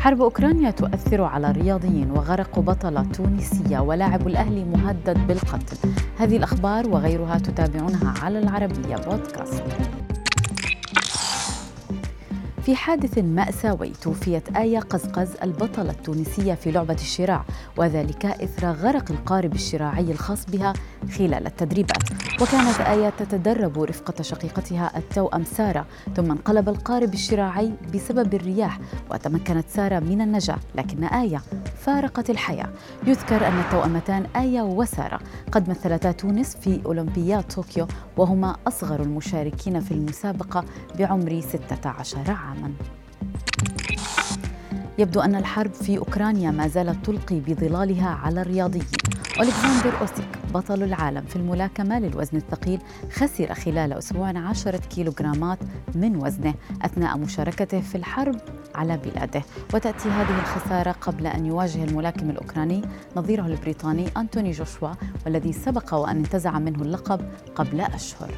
حرب أوكرانيا تؤثر على الرياضيين وغرق بطلة تونسية ولاعب الأهلي مهدد بالقتل. هذه الأخبار وغيرها تتابعونها على العربية بودكاست. في حادث مأساوي توفيت آية قزقز البطلة التونسية في لعبة الشراع وذلك إثر غرق القارب الشراعي الخاص بها خلال التدريبات. وكانت آية تتدرب رفقة شقيقتها التوأم سارة ثم انقلب القارب الشراعي بسبب الرياح وتمكنت سارة من النجاة لكن آية فارقت الحياة. يذكر أن التوأمتان آية وسارة قد مثلتا تونس في أولمبياد طوكيو وهما أصغر المشاركين في المسابقة بعمر 16 عاماً. يبدو أن الحرب في أوكرانيا ما زالت تلقي بظلالها على الرياضيين. أولكسندر أوسيك بطل العالم في الملاكمة للوزن الثقيل خسر خلال أسبوع عشرة كيلوغرامات من وزنه أثناء مشاركته في الحرب على بلاده. وتأتي هذه الخسارة قبل أن يواجه الملاكم الأوكراني نظيره البريطاني أنتوني جوشوا والذي سبق وأن انتزع منه اللقب قبل أشهر.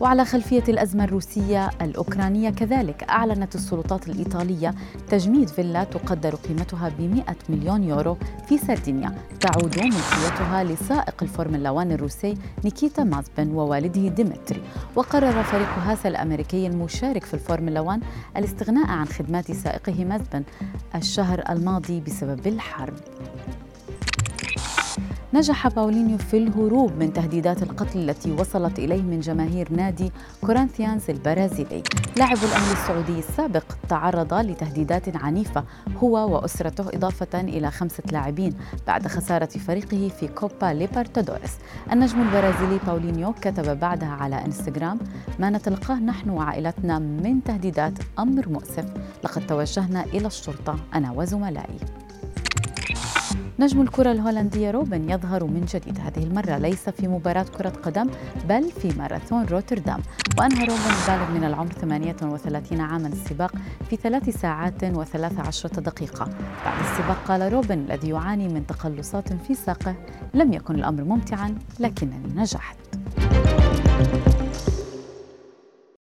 وعلى خلفية الأزمة الروسية الأوكرانية كذلك أعلنت السلطات الإيطالية تجميد فيلا تقدر قيمتها ب 100 مليون يورو في سردينيا تعود ملكيتها لسائق الفورمولا 1 الروسي نيكيتا مازبن ووالده ديمتري. وقرر فريق هاس الأمريكي المشارك في الفورمولا 1 الاستغناء عن خدمات سائقه مازبن الشهر الماضي بسبب الحرب. نجح باولينيو في الهروب من تهديدات القتل التي وصلت إليه من جماهير نادي كورنثيانز البرازيلي. لاعب الأهلي السعودي السابق تعرض لتهديدات عنيفة هو وأسرته إضافة إلى خمسة لاعبين بعد خسارة فريقه في كوبا ليبرتادوريس. النجم البرازيلي باولينيو كتب بعدها على إنستغرام ما نتلقاه نحن وعائلتنا من تهديدات أمر مؤسف. لقد توجهنا إلى الشرطة أنا وزملائي. نجم الكرة الهولندية روبن يظهر من جديد هذه المرة ليس في مباراة كرة قدم بل في ماراثون روتردام. وأنهى روبن البالغ من العمر 38 عاما السباق في ثلاث ساعات وثلاث عشرة دقيقة. بعد السباق قال روبن الذي يعاني من تقلصات في ساقه لم يكن الأمر ممتعا لكنني نجحت.